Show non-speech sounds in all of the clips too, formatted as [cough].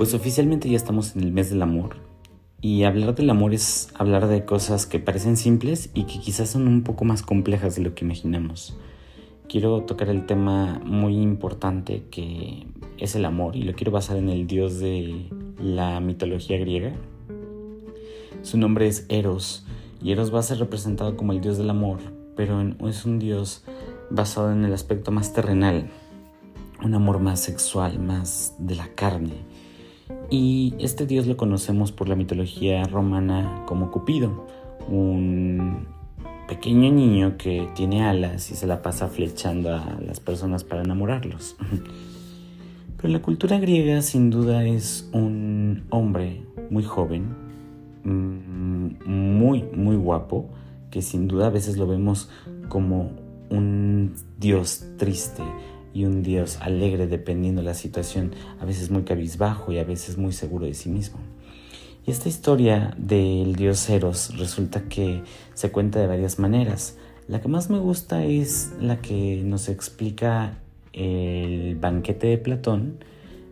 Pues oficialmente ya estamos en el mes del amor y hablar del amor es hablar de cosas que parecen simples y que quizás son un poco más complejas de lo que imaginamos. Quiero tocar el tema muy importante que es el amor y lo quiero basar en el dios de la mitología griega. Su nombre es Eros y Eros va a ser representado como el dios del amor, pero es un dios basado en el aspecto más terrenal, un amor más sexual, más de la carne y este dios lo conocemos por la mitología romana como Cupido, un pequeño niño que tiene alas y se la pasa flechando a las personas para enamorarlos. [laughs] Pero la cultura griega sin duda es un hombre muy joven, mm, muy, muy guapo, que sin duda a veces lo vemos como un dios triste, y un Dios alegre dependiendo de la situación, a veces muy cabizbajo y a veces muy seguro de sí mismo. Y esta historia del dios Eros resulta que se cuenta de varias maneras. La que más me gusta es la que nos explica el banquete de Platón,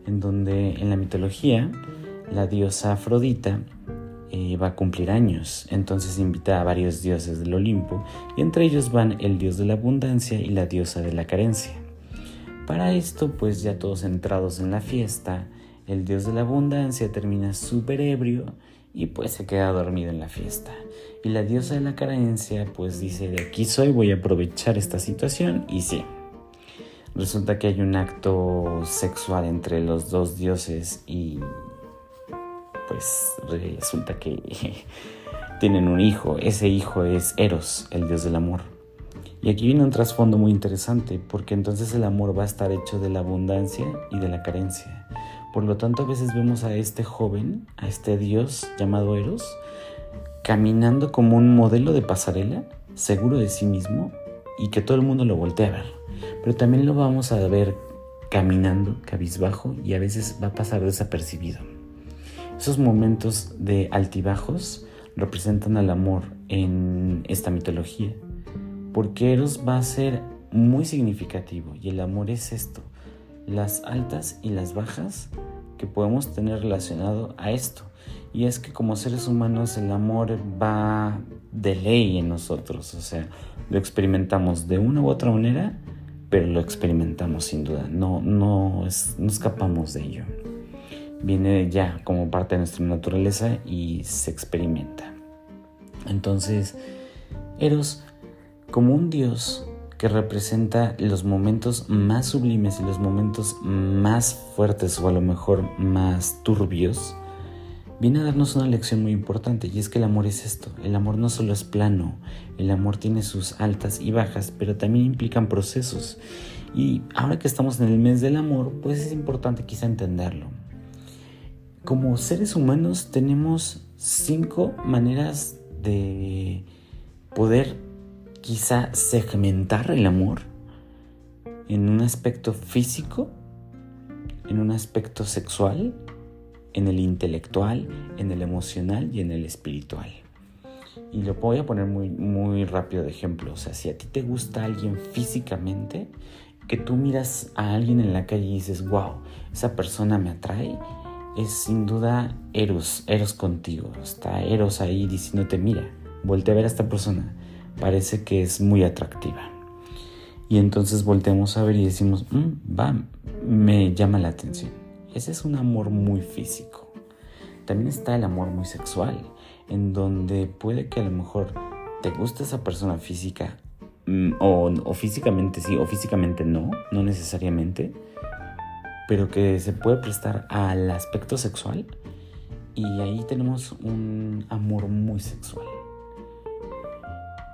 en donde en la mitología la diosa Afrodita eh, va a cumplir años, entonces invita a varios dioses del Olimpo y entre ellos van el dios de la abundancia y la diosa de la carencia. Para esto, pues ya todos entrados en la fiesta, el dios de la abundancia termina súper ebrio y pues se queda dormido en la fiesta. Y la diosa de la carencia pues dice, de aquí soy, voy a aprovechar esta situación y sí. Resulta que hay un acto sexual entre los dos dioses y pues resulta que [laughs] tienen un hijo. Ese hijo es Eros, el dios del amor. Y aquí viene un trasfondo muy interesante, porque entonces el amor va a estar hecho de la abundancia y de la carencia. Por lo tanto, a veces vemos a este joven, a este Dios llamado Eros, caminando como un modelo de pasarela, seguro de sí mismo y que todo el mundo lo voltea a ver. Pero también lo vamos a ver caminando cabizbajo y a veces va a pasar desapercibido. Esos momentos de altibajos representan al amor en esta mitología porque Eros va a ser muy significativo y el amor es esto, las altas y las bajas que podemos tener relacionado a esto. Y es que como seres humanos el amor va de ley en nosotros, o sea, lo experimentamos de una u otra manera, pero lo experimentamos sin duda, no, no, no escapamos de ello. Viene ya como parte de nuestra naturaleza y se experimenta. Entonces, Eros como un Dios que representa los momentos más sublimes y los momentos más fuertes o a lo mejor más turbios, viene a darnos una lección muy importante y es que el amor es esto, el amor no solo es plano, el amor tiene sus altas y bajas, pero también implican procesos. Y ahora que estamos en el mes del amor, pues es importante quizá entenderlo. Como seres humanos tenemos cinco maneras de poder quizá segmentar el amor en un aspecto físico, en un aspecto sexual, en el intelectual, en el emocional y en el espiritual. Y lo voy a poner muy, muy rápido de ejemplo. O sea, si a ti te gusta alguien físicamente, que tú miras a alguien en la calle y dices, wow, esa persona me atrae, es sin duda Eros, Eros contigo. Está Eros ahí diciéndote, mira, voltea a ver a esta persona parece que es muy atractiva. Y entonces volteamos a ver y decimos, mm, va, me llama la atención. Ese es un amor muy físico. También está el amor muy sexual, en donde puede que a lo mejor te guste esa persona física, mm, o, o físicamente sí, o físicamente no, no necesariamente, pero que se puede prestar al aspecto sexual. Y ahí tenemos un amor muy sexual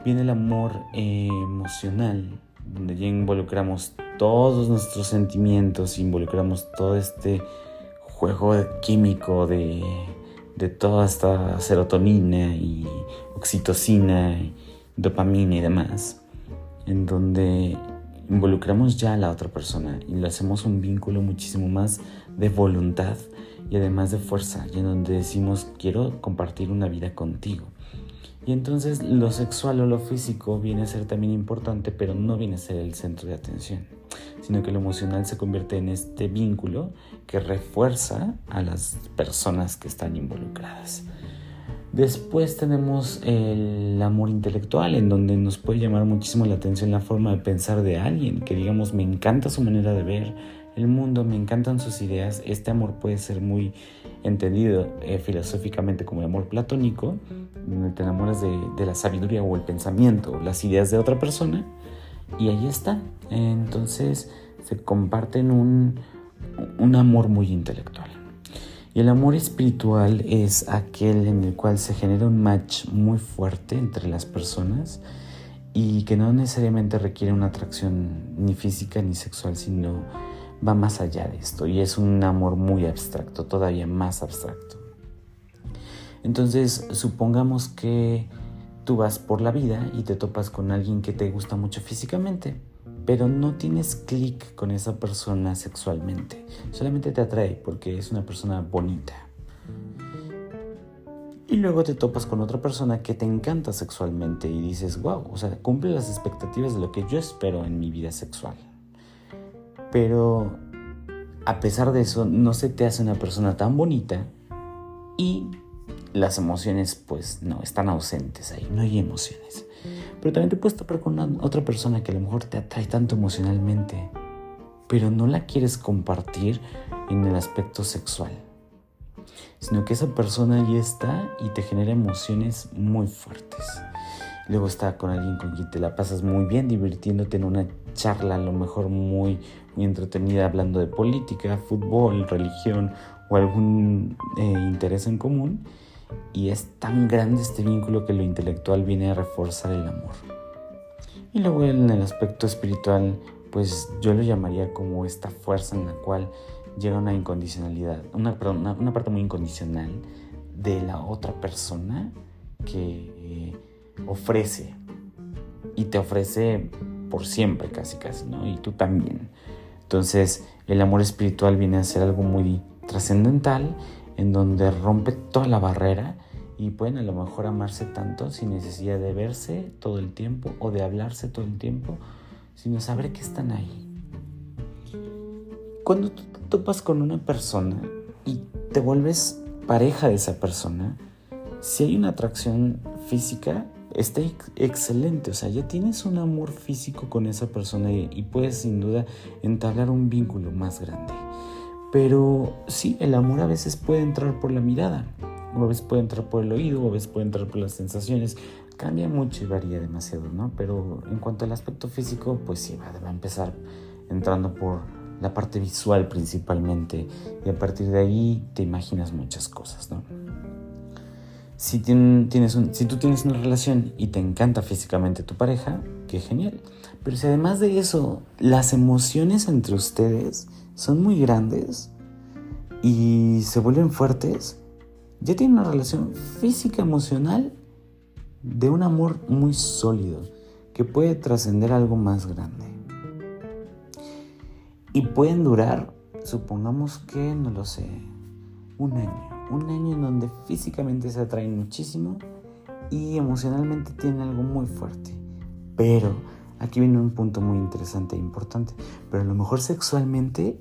viene el amor emocional, donde ya involucramos todos nuestros sentimientos, involucramos todo este juego químico de, de toda esta serotonina y oxitocina, y dopamina y demás, en donde involucramos ya a la otra persona y le hacemos un vínculo muchísimo más de voluntad y además de fuerza, y en donde decimos quiero compartir una vida contigo. Y entonces lo sexual o lo físico viene a ser también importante, pero no viene a ser el centro de atención. sino que lo emocional se convierte en este vínculo que refuerza a las personas que están involucradas. Después tenemos el amor intelectual, en donde nos puede llamar muchísimo la atención la forma de pensar de alguien, que digamos me encanta su manera de ver el mundo, me encantan sus ideas. Este amor puede ser muy entendido eh, filosóficamente como el amor platónico, donde te enamoras de, la sabiduría o el pensamiento, las ideas de otra persona, y ahí está. Entonces se comparten un, un amor muy intelectual. Y el amor espiritual es aquel en el cual se genera un match muy fuerte entre las personas y que no necesariamente requiere una atracción ni física ni sexual, sino va más allá de esto y es un amor muy abstracto, todavía más abstracto. Entonces, supongamos que tú vas por la vida y te topas con alguien que te gusta mucho físicamente pero no tienes clic con esa persona sexualmente. Solamente te atrae porque es una persona bonita. Y luego te topas con otra persona que te encanta sexualmente y dices, wow, o sea, cumple las expectativas de lo que yo espero en mi vida sexual. Pero a pesar de eso, no se te hace una persona tan bonita y las emociones pues no, están ausentes ahí, no hay emociones. Pero también te puedes topar con otra persona que a lo mejor te atrae tanto emocionalmente, pero no la quieres compartir en el aspecto sexual, sino que esa persona ya está y te genera emociones muy fuertes. Luego está con alguien con quien te la pasas muy bien, divirtiéndote en una charla a lo mejor muy, muy entretenida, hablando de política, fútbol, religión o algún eh, interés en común y es tan grande este vínculo que lo intelectual viene a reforzar el amor. Y luego en el aspecto espiritual, pues yo lo llamaría como esta fuerza en la cual llega una incondicionalidad, una, una, parte muy incondicional de la otra persona que eh, ofrece y te ofrece por siempre casi casi, ¿no? Y tú también. Entonces el amor espiritual viene a ser algo muy trascendental en donde rompe toda la barrera y pueden a lo mejor amarse tanto sin necesidad de verse todo el tiempo o de hablarse todo el tiempo, sino saber que están ahí. Cuando tú te topas con una persona y te vuelves pareja de esa persona, si hay una atracción física, está excelente, o sea, ya tienes un amor físico con esa persona y, puedes sin duda entablar un vínculo más grande. Pero sí, el amor a veces puede entrar por la mirada, o a veces puede entrar por el oído, o a veces puede entrar por las sensaciones. Cambia mucho y varía demasiado, ¿no? Pero en cuanto al aspecto físico, pues sí, va, a empezar entrando por la parte visual principalmente. Y a partir de ahí te imaginas muchas cosas, ¿no? Si, tienes si tú tienes una relación y te encanta físicamente tu pareja, qué genial. Pero si además de eso, las emociones entre ustedes son muy grandes y se vuelven fuertes, ya tienen una relación física emocional de un amor muy sólido que puede trascender algo más grande. Y pueden durar, supongamos que, no lo sé, un año. Un año en donde físicamente se atraen muchísimo y emocionalmente tienen algo muy fuerte. Pero aquí viene un punto muy interesante e importante. Pero a lo mejor sexualmente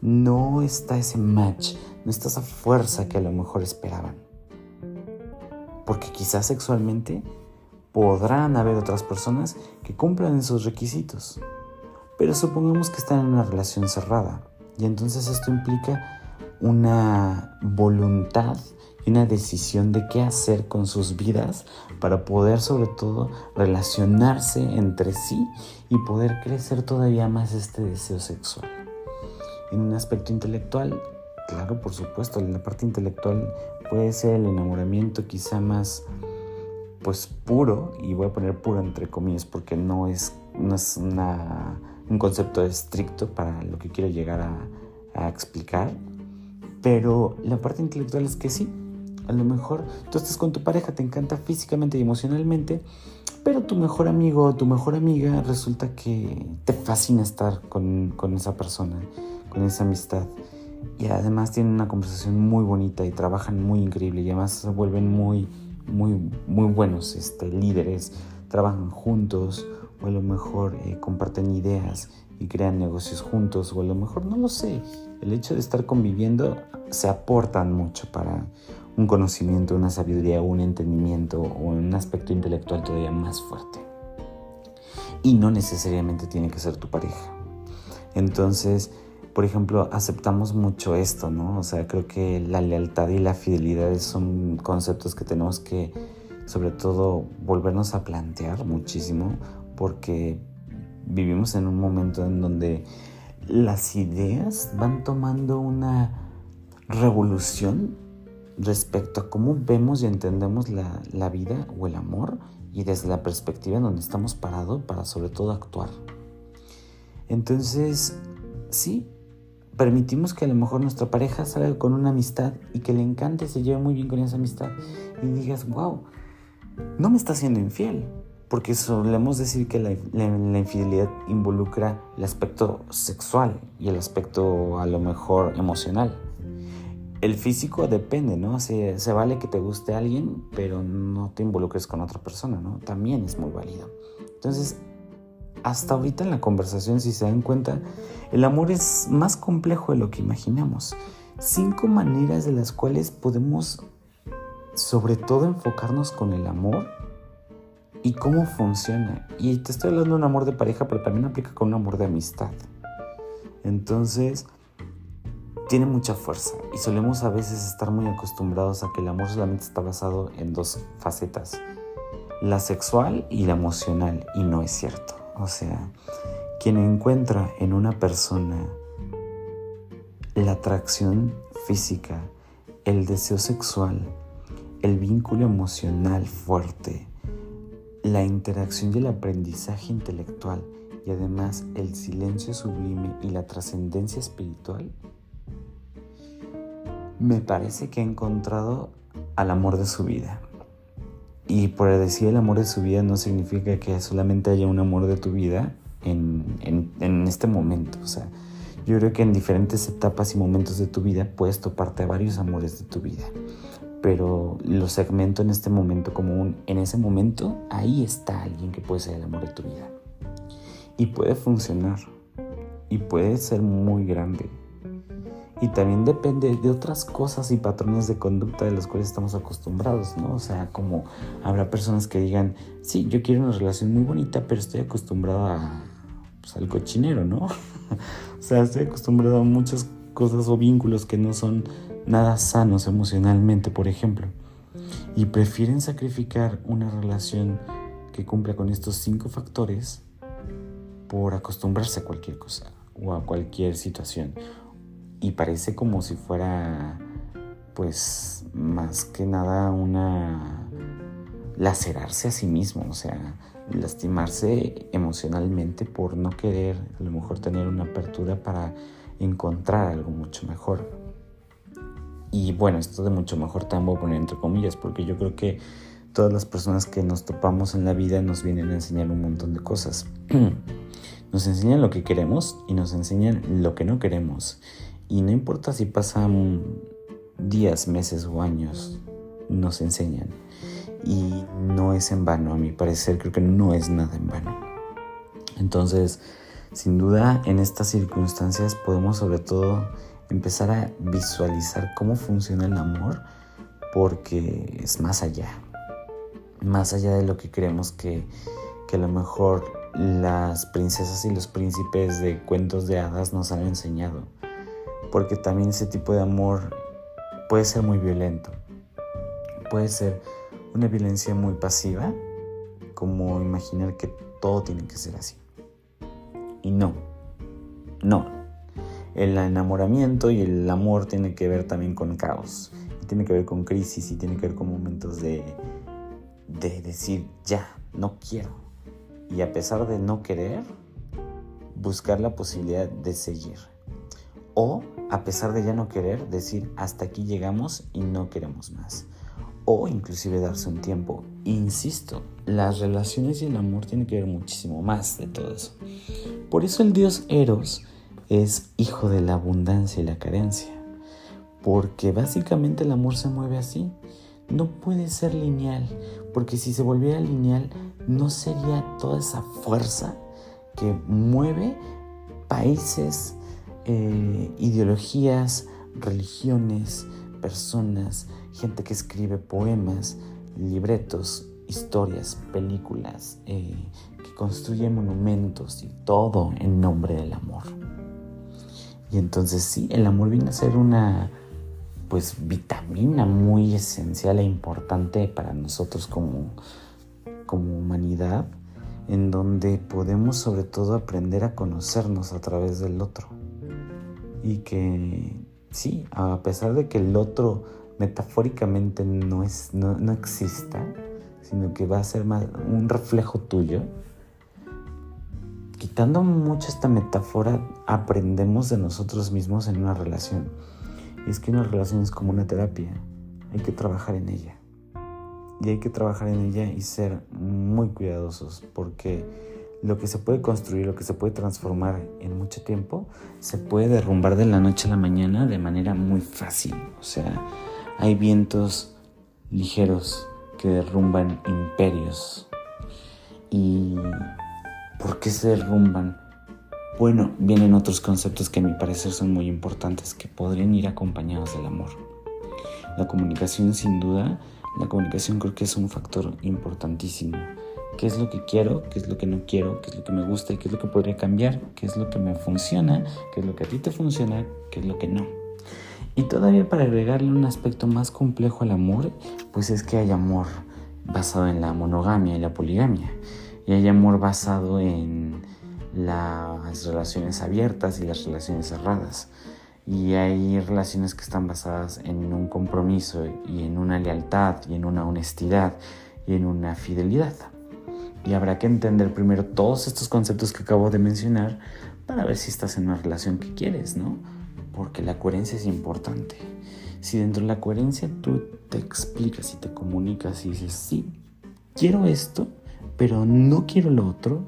no está ese match, no está esa fuerza que a lo mejor esperaban. Porque quizás sexualmente podrán haber otras personas que cumplan esos requisitos. Pero supongamos que están en una relación cerrada. Y entonces esto implica una voluntad y una decisión de qué hacer con sus vidas para poder sobre todo relacionarse entre sí y poder crecer todavía más este deseo sexual. En un aspecto intelectual, claro, por supuesto, en la parte intelectual puede ser el enamoramiento quizá más pues puro, y voy a poner puro entre comillas porque no es, no es un concepto estricto para lo que quiero llegar a, a explicar, pero la parte intelectual es que sí, a lo mejor tú estás con tu pareja, te encanta físicamente y emocionalmente, pero tu mejor amigo o tu mejor amiga resulta que te fascina estar con, con esa persona con esa amistad. Y además tienen una conversación muy bonita y trabajan muy increíble y además se vuelven muy, muy, muy buenos este, líderes, trabajan juntos o a lo mejor eh, comparten ideas y crean negocios juntos o a lo mejor no lo sé. El hecho de estar conviviendo se aportan mucho para un conocimiento, una sabiduría, un entendimiento o un aspecto intelectual todavía más fuerte. Y no necesariamente tiene que ser tu pareja. Entonces, por ejemplo, aceptamos mucho esto, ¿no? O sea, creo que la lealtad y la fidelidad son conceptos que tenemos que, sobre todo, volvernos a plantear muchísimo, porque vivimos en un momento en donde las ideas van tomando una revolución respecto a cómo vemos y entendemos la, la vida o el amor y desde la perspectiva en donde estamos parados para sobre todo actuar. Entonces, sí, permitimos que a lo mejor nuestra pareja salga con una amistad y que le encante, se lleve muy bien con esa amistad y digas, wow, no me está siendo infiel. Porque solemos decir que la, la, infidelidad involucra el aspecto sexual y el aspecto a lo mejor emocional. El físico depende, ¿no? Se, se vale que te guste alguien, pero no te involucres con otra persona, ¿no? También es muy válido. Entonces, hasta ahorita en la conversación, si se dan cuenta, el amor es más complejo de lo que imaginamos. Cinco maneras de las cuales podemos sobre todo enfocarnos con el amor y cómo funciona. Y te estoy hablando de un amor de pareja, pero también aplica con un amor de amistad. Entonces, tiene mucha fuerza y solemos a veces estar muy acostumbrados a que el amor solamente está basado en dos facetas, la sexual y la emocional, y no es cierto. O sea, quien encuentra en una persona la atracción física, el deseo sexual, el vínculo emocional fuerte, la interacción y el aprendizaje intelectual y además el silencio sublime y la trascendencia espiritual, me parece que ha encontrado al amor de su vida. Y por decir el amor de su vida no significa que solamente haya un amor de tu vida en, en, este momento. O sea, yo creo que en diferentes etapas y momentos de tu vida puedes toparte a varios amores de tu vida. Pero lo segmento en este momento como un, en ese momento, ahí está alguien que puede ser el amor de tu vida. Y puede funcionar. Y puede ser muy grande y también depende de otras cosas y patrones de conducta de los cuales estamos acostumbrados, ¿no? O sea, como habrá personas que digan, sí, yo quiero una relación muy bonita, pero estoy acostumbrado pues, al cochinero, ¿no? [laughs] o sea, estoy acostumbrado a muchas cosas o vínculos que no son nada sanos emocionalmente, por ejemplo. Y prefieren sacrificar una relación que cumpla con estos cinco factores por acostumbrarse a cualquier cosa o a cualquier situación y parece como si fuera pues más que nada una lacerarse a sí mismo, o sea, lastimarse emocionalmente por no querer a lo mejor tener una apertura para encontrar algo mucho mejor. Y bueno, esto de mucho mejor también voy a poner entre comillas, porque yo creo que todas las personas que nos topamos en la vida nos vienen a enseñar un montón de cosas. [clears throat] nos enseñan lo que queremos y nos enseñan lo que no queremos. Y no importa si pasan días, meses o años, nos enseñan. Y no es en vano, a mi parecer creo que no es nada en vano. Entonces, sin duda, en estas circunstancias podemos sobre todo empezar a visualizar cómo funciona el amor porque es más allá. Más allá de lo que creemos que, que a lo mejor las princesas y los príncipes de cuentos de hadas nos han enseñado porque también ese tipo de amor puede ser muy violento. Puede ser una violencia muy pasiva, como imaginar que todo tiene que ser así. Y no, no. El enamoramiento y el amor tiene que ver también con caos, tiene que ver con crisis y tiene que ver con momentos de, de decir, ya, no quiero. Y a pesar de no querer, buscar la posibilidad de seguir. O, a pesar de ya no querer, decir hasta aquí llegamos y no queremos más. O inclusive darse un tiempo. Insisto, las relaciones y el amor tienen que ver muchísimo más de todo eso. Por eso el dios Eros es hijo de la abundancia y la carencia. Porque básicamente el amor se mueve así. No puede ser lineal, porque si se volviera lineal no sería toda esa fuerza que mueve países, eh, ideologías, religiones, personas, gente que escribe poemas, libretos, historias, películas, eh, que construye monumentos y todo en nombre del amor. Y entonces sí, el amor viene a ser una pues vitamina muy esencial e importante para nosotros como, como humanidad, en donde podemos sobre todo aprender a conocernos a través del otro. Y que sí, a pesar de que el otro metafóricamente no, es, no, no exista, sino que va a ser más un reflejo tuyo, quitando mucho esta metáfora, aprendemos de nosotros mismos en una relación. Y es que una relación es como una terapia, hay que trabajar en ella. Y hay que trabajar en ella y ser muy cuidadosos, porque lo que se puede construir, lo que se puede transformar en mucho tiempo, se puede derrumbar de la noche a la mañana de manera muy fácil. O sea, hay vientos ligeros que derrumban imperios. ¿Y por qué se derrumban? Bueno, vienen otros conceptos que a mi parecer son muy importantes, que podrían ir acompañados del amor. La comunicación sin duda, la comunicación creo que es un factor importantísimo. ¿Qué es lo que quiero? ¿Qué es lo que no quiero? ¿Qué es lo que me gusta? ¿Qué es lo que podría cambiar? ¿Qué es lo que me funciona? ¿Qué es lo que a ti te funciona? ¿Qué es lo que no? Y todavía para agregarle un aspecto más complejo al amor, pues es que hay amor basado en la monogamia y la poligamia. Y hay amor basado en las relaciones abiertas y las relaciones cerradas. Y hay relaciones que están basadas en un compromiso y en una lealtad y en una honestidad y en una fidelidad. Y habrá que entender primero todos estos conceptos que acabo de mencionar para ver si estás en una relación que quieres, ¿no? Porque la coherencia es importante. Si dentro de la coherencia tú te explicas y te comunicas y dices, sí, quiero esto, pero no quiero lo otro,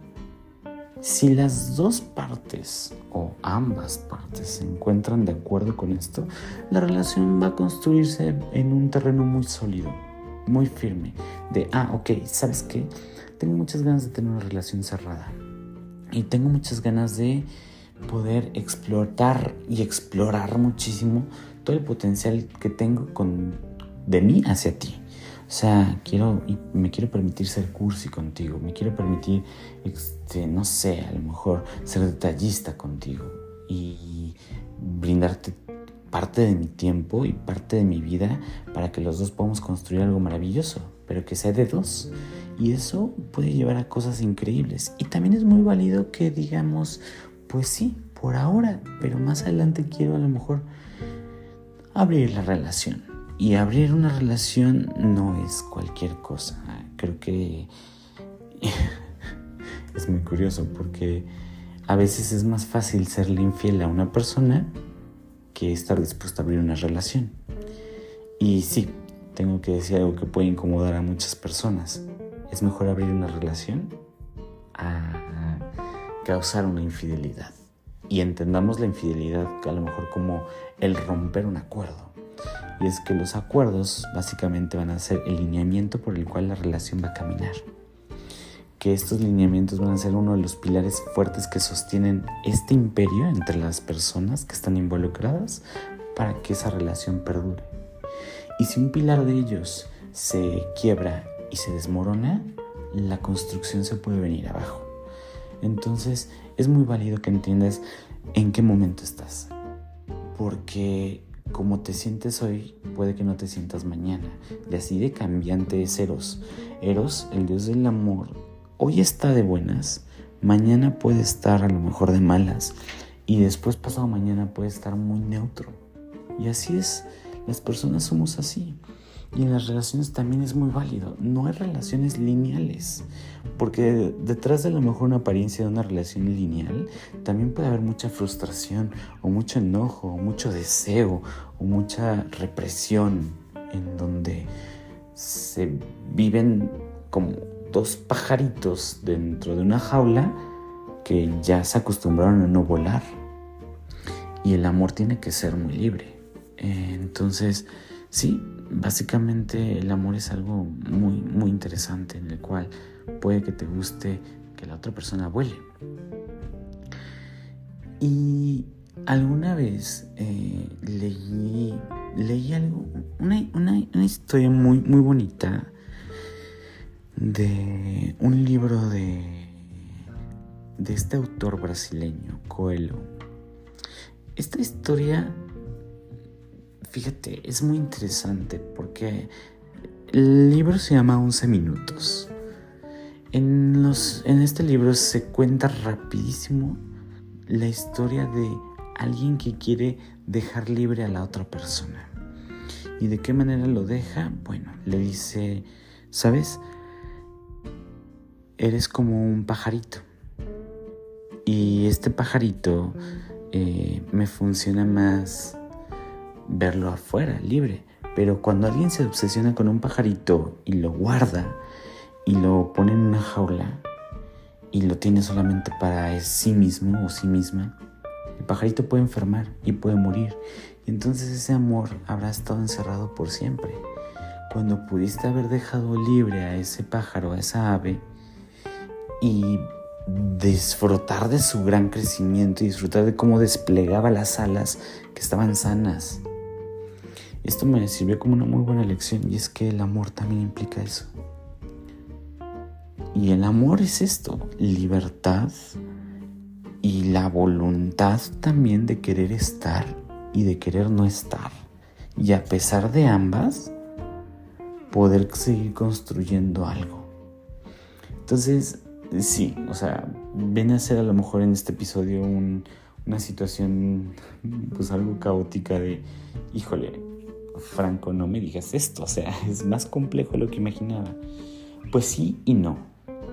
si las dos partes o ambas partes se encuentran de acuerdo con esto, la relación va a construirse en un terreno muy sólido, muy firme. De, ah, ok, ¿sabes qué? Tengo muchas ganas de tener una relación cerrada. Y tengo muchas ganas de poder explotar y explorar muchísimo todo el potencial que tengo con, de mí hacia ti. O sea, quiero y me quiero permitir ser cursi contigo, me quiero permitir, este, no sé, a lo mejor ser detallista contigo y brindarte parte de mi tiempo y parte de mi vida para que los dos podamos construir algo maravilloso, pero que sea de dos. Y eso puede llevar a cosas increíbles. Y también es muy válido que digamos, pues sí, por ahora, pero más adelante quiero a lo mejor abrir la relación y abrir una relación no es cualquier cosa. Creo que [laughs] es muy curioso porque a veces es más fácil serle infiel a una persona que estar dispuesto a abrir una relación. Y sí, tengo que decir algo que puede incomodar a muchas personas. Es mejor abrir una relación a causar una infidelidad. Y entendamos la infidelidad a lo mejor como el romper un acuerdo y es que los acuerdos básicamente van a ser el lineamiento por el cual la relación va a caminar. Que estos lineamientos van a ser uno de los pilares fuertes que sostienen este imperio entre las personas que están involucradas para que esa relación perdure. Y si un pilar de ellos se quiebra y se desmorona, la construcción se puede venir abajo. Entonces es muy válido que entiendas en qué momento estás. Porque como te sientes hoy, puede que no te sientas mañana. Y así de cambiante es Eros. Eros, el dios del amor, hoy está de buenas, mañana puede estar a lo mejor de malas y después pasado mañana puede estar muy neutro. Y así es, las personas somos así. Y en las relaciones también es muy válido. No hay relaciones lineales. Porque detrás de a lo mejor una apariencia de una relación lineal, también puede haber mucha frustración, o mucho enojo, o mucho deseo, o mucha represión, en donde se viven como dos pajaritos dentro de una jaula que ya se acostumbraron a no volar. Y el amor tiene que ser muy libre. Entonces, sí, básicamente el amor es algo muy, muy interesante en el cual puede que te guste que la otra persona vuele. Y alguna vez eh, leí, leí algo, una, una, historia muy, muy bonita de un libro de, de este autor brasileño, Coelho. Esta historia, fíjate, es muy interesante porque el libro se llama 11 minutos. En, los, en este libro se cuenta rapidísimo la historia de alguien que quiere dejar libre a la otra persona. ¿Y de qué manera lo deja? Bueno, le dice, ¿sabes? Eres como un pajarito. Y este pajarito eh, me funciona más verlo afuera, libre. Pero cuando alguien se obsesiona con un pajarito y lo guarda y lo pone en una jaula y lo tiene solamente para sí mismo o sí misma, el pajarito puede enfermar y puede morir. Y entonces ese amor habrá estado encerrado por siempre. Cuando pudiste haber dejado libre a ese pájaro, a esa ave, y disfrutar de su gran crecimiento y disfrutar de cómo desplegaba las alas que estaban sanas. Esto me sirvió como una muy buena lección y es que el amor también implica eso. Y el amor es esto, libertad, y la voluntad también de querer estar y de querer no estar. Y a pesar de ambas, poder seguir construyendo algo. Entonces, sí, o sea, viene a ser a lo mejor en este episodio una situación pues algo caótica de, híjole, Franco, no me digas esto, o sea, [laughs] es más complejo de lo que imaginaba. Pues sí y no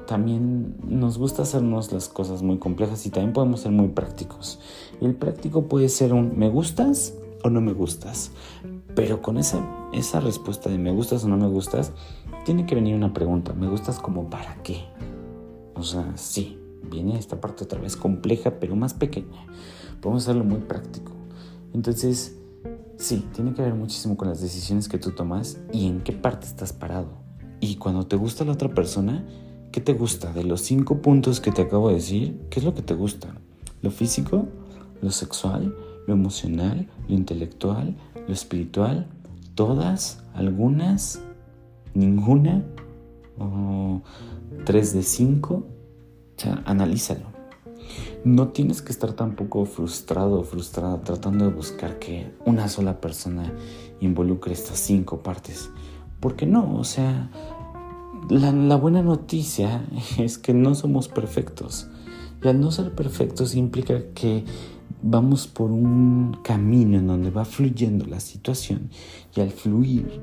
también nos gusta hacernos las cosas muy complejas y también podemos ser muy prácticos. El práctico puede ser un me gustas o no me gustas. Pero con esa, esa respuesta de me gustas o no me gustas, tiene que venir una pregunta. ¿Me gustas como para qué? O sea, sí, viene esta parte otra vez compleja, pero más pequeña. Podemos hacerlo muy práctico. Entonces, sí, tiene que ver muchísimo con las decisiones que tú tomas y en qué parte estás parado. Y cuando te gusta la otra persona, ¿Qué te gusta? De los cinco puntos que te acabo de decir, ¿qué es lo que te gusta? ¿Lo físico? ¿Lo sexual? ¿Lo emocional? ¿Lo intelectual? ¿Lo espiritual? ¿Todas? ¿Algunas? ¿Ninguna? ¿O tres de cinco? O sea, analízalo. No tienes que estar tampoco frustrado o frustrada tratando de buscar que una sola persona involucre estas cinco partes. ¿Por qué no? O sea, la, buena noticia [laughs] es que no somos perfectos. Y al no ser perfectos implica que vamos por un camino en donde va fluyendo la situación y al fluir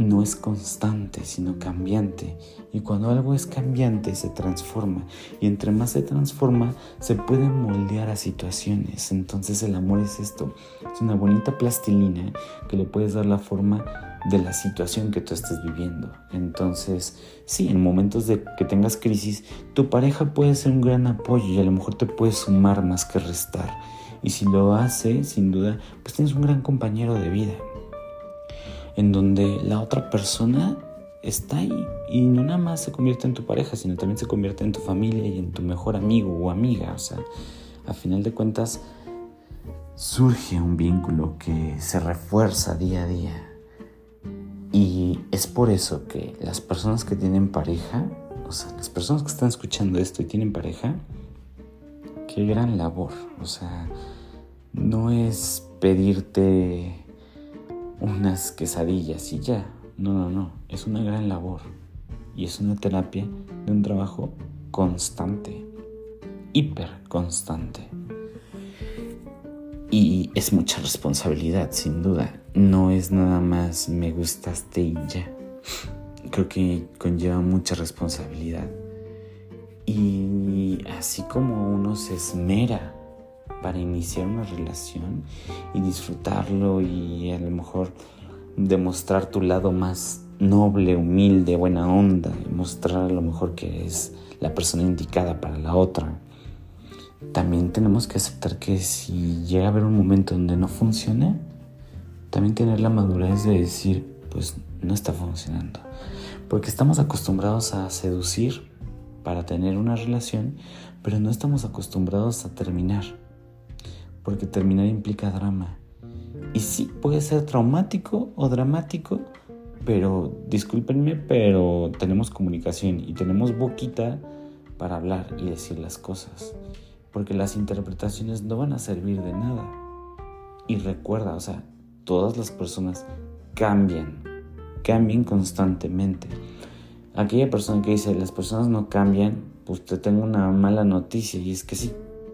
no es constante, sino cambiante. Y cuando algo es cambiante, se transforma. Y entre más se transforma, se puede moldear a situaciones. Entonces el amor es esto. Es una bonita plastilina que le puedes dar la forma de la situación que tú estés viviendo. Entonces, sí, en momentos de que tengas crisis, tu pareja puede ser un gran apoyo y a lo mejor te puede sumar más que restar. Y si lo hace, sin duda, pues tienes un gran compañero de vida. En donde la otra persona está ahí y no nada más se convierte en tu pareja, sino también se convierte en tu familia y en tu mejor amigo o amiga. O sea, a final de cuentas, surge un vínculo que se refuerza día a día y es por eso que las personas que tienen pareja, o sea, las personas que están escuchando esto y tienen pareja, qué gran labor. O sea, no es pedirte unas quesadillas y ya. No, no, no. Es una gran labor. Y es una terapia de un trabajo constante. Hiper constante. Y es mucha responsabilidad, sin duda. No es nada más me gustaste y ya. Creo que conlleva mucha responsabilidad. Y así como uno se esmera para iniciar una relación y disfrutarlo y a lo mejor demostrar tu lado más noble, humilde, buena onda, y mostrar a lo mejor que es la persona indicada para la otra también tenemos que aceptar que si llega a haber un momento donde no funcione, también tener la madurez de decir, pues no está funcionando. Porque estamos acostumbrados a seducir para tener una relación, pero no estamos acostumbrados a terminar. Porque terminar implica drama. Y sí, puede ser traumático o dramático, pero discúlpenme, pero tenemos comunicación y tenemos boquita para hablar y decir las cosas, porque las interpretaciones no van a servir de nada. Y recuerda, o sea, todas las personas cambian, cambian constantemente. Aquella persona que dice las personas no cambian, pues te tengo una mala noticia y es que sí,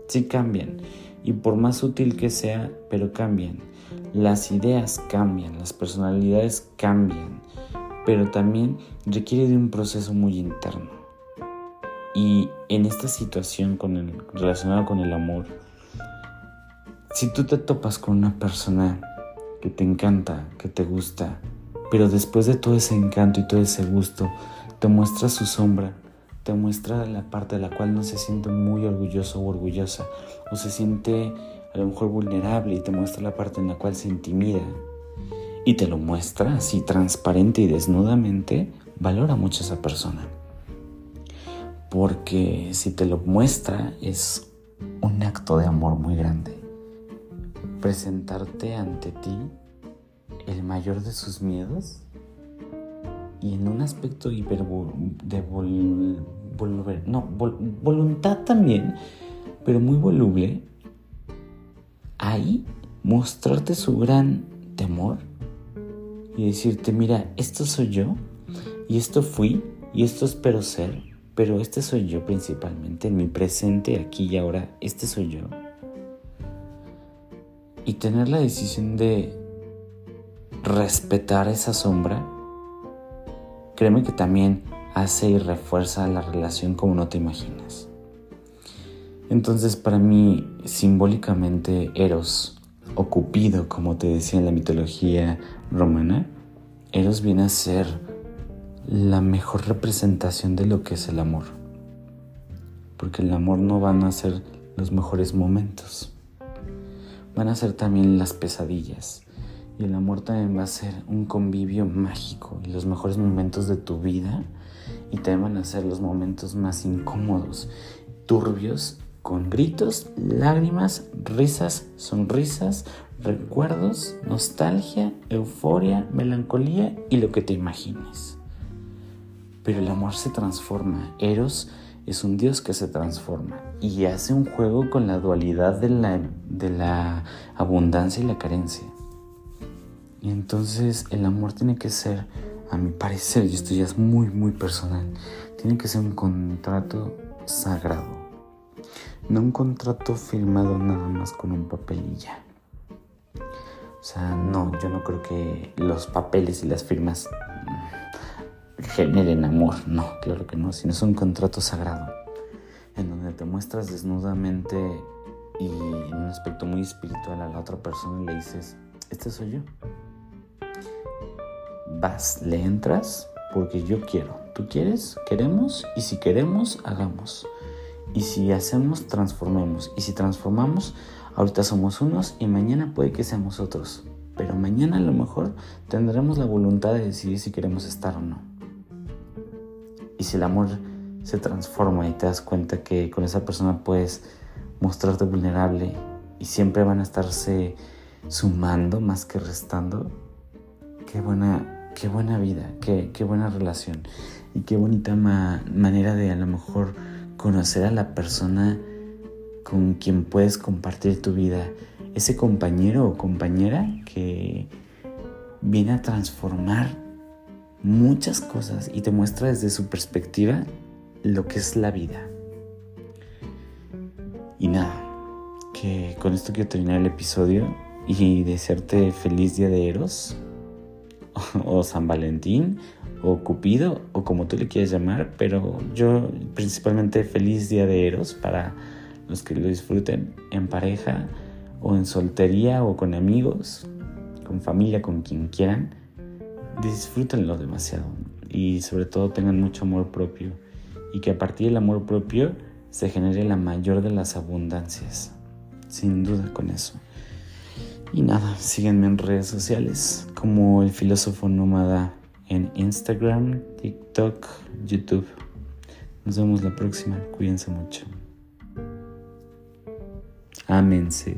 sí cambian. Y por más útil que sea, pero cambian. Las ideas cambian, las personalidades cambian, pero también requiere de un proceso muy interno. Y en esta situación con el, relacionada con el amor, si tú te topas con una persona que te encanta, que te gusta, pero después de todo ese encanto y todo ese gusto, te muestra su sombra, te muestra la parte de la cual no se siente muy orgulloso o orgullosa, o se siente a lo mejor vulnerable y te muestra la parte en la cual se intimida, y te lo muestra así transparente y desnudamente, valora mucho a esa persona. Porque si te lo muestra es un acto de amor muy grande. Presentarte ante ti el mayor de sus miedos y en un aspecto hiper de volver, no, voluntad también, pero muy voluble, ahí mostrarte su gran temor y decirte, mira, esto soy yo y esto fui y esto espero ser, pero este soy yo principalmente, en mi presente, aquí y ahora, este soy yo. Y tener la decisión de respetar esa sombra, créeme que también hace y refuerza la relación como no te imaginas. Entonces para mí, simbólicamente, Eros o Cupido, como te decía en la mitología romana, Eros viene a ser la mejor representación de lo que es el amor. Porque el amor no van a ser los mejores momentos, van a ser también las pesadillas. Y el amor también va a ser un convivio mágico y los mejores momentos de tu vida. Y también van a ser los momentos más incómodos, turbios con gritos, lágrimas, risas, sonrisas, recuerdos, nostalgia, euforia, melancolía y lo que te imagines. Pero el amor se transforma. Eros es un Dios que se transforma y hace un juego con la dualidad de la, de la abundancia y la carencia. Y entonces el amor tiene que ser, a mi parecer, y esto ya es muy, muy personal, tiene que ser un contrato sagrado no un contrato firmado nada más con un papel y ya. O sea, no, yo no creo que los papeles y las firmas generen amor. No, claro que no, sino es un contrato sagrado en donde te muestras desnudamente y en un aspecto muy espiritual a la otra persona y le dices, este soy yo. Vas, le entras porque yo quiero. Tú quieres, queremos y si queremos, hagamos. Y si hacemos, transformemos. Y si transformamos, ahorita somos unos y mañana puede que seamos otros. Pero mañana a lo mejor tendremos la voluntad de decidir si queremos estar o no. Y si el amor se transforma y te das cuenta que con esa persona puedes mostrarte vulnerable y siempre van a estarse sumando más que restando, qué buena, qué buena vida, qué, qué buena relación y qué bonita manera de a lo mejor conocer a la persona con quien puedes compartir tu vida, ese compañero o compañera que viene a transformar muchas cosas y te muestra desde su perspectiva lo que es la vida. Y nada, que con esto quiero terminar el episodio y desearte feliz día de Eros [laughs] o San Valentín o Cupido o como tú le quieras llamar, pero yo principalmente feliz día de Eros para los que lo disfruten en pareja o en soltería o con amigos, con familia, con quien quieran. Disfrútenlo demasiado y sobre todo tengan mucho amor propio y que a partir del amor propio se genere la mayor de las abundancias. Sin duda con eso. Y nada, síguenme en redes sociales como el filósofo nómada en Instagram, TikTok, YouTube. Nos vemos la próxima. Cuídense mucho. ámense.